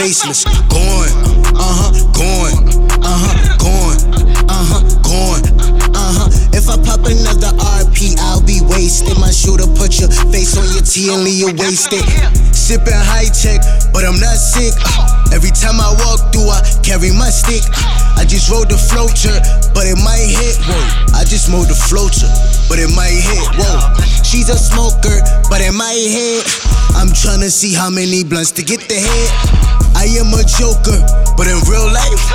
faceless. Going, uh huh, going, uh huh, going, uh huh, going, uh huh. If I pop another RP, I'll be wasted. My shooter put your face on your T and leave you wasted. Sipping Hi-Tech, but I'm not sick. Every time I walk through, I carry my stick. I just rode the floater, but it might hit. Whoa, I just mowed the floater, but it might hit. Whoa, she's a smoker, but it might hit. I'm tryna see how many blunts to get the hit. I am a joker, but in real life,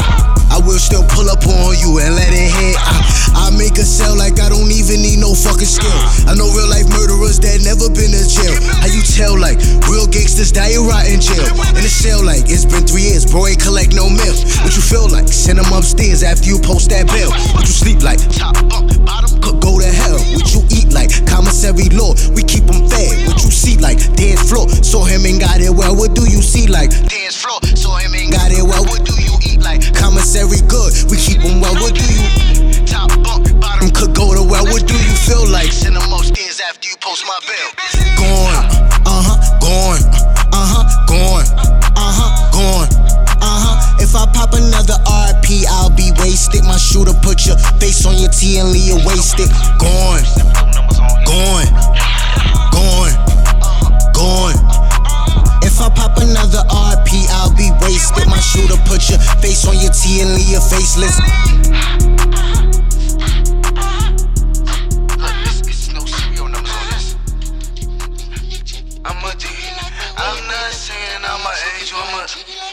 I will still pull up on you and let it hit. I, I make a sell like I don't even need no fucking skill. I know real life murderers that never been to jail. How you tell like real gangsters die rot in jail? In a cell like it's been three years, bro, ain't collect no milk. What you feel like? Send them upstairs after you post that bill. What you sleep like? Top bunk, What do you see like? Dance floor, saw him and got it well. What do you eat like? Commissary good, we keep them well. What do you? Top bunk, bottom could go to well. What do you feel like? Send them upstairs after you post my bill. Going, uh huh, going, uh huh, going, uh huh, going, uh huh. If I pop another RP, I'll be wasted. My shooter put your face on your T and leave you wasted. Going, going, going, and leave you faceless. I'm not saying I'm a angel, I'm a.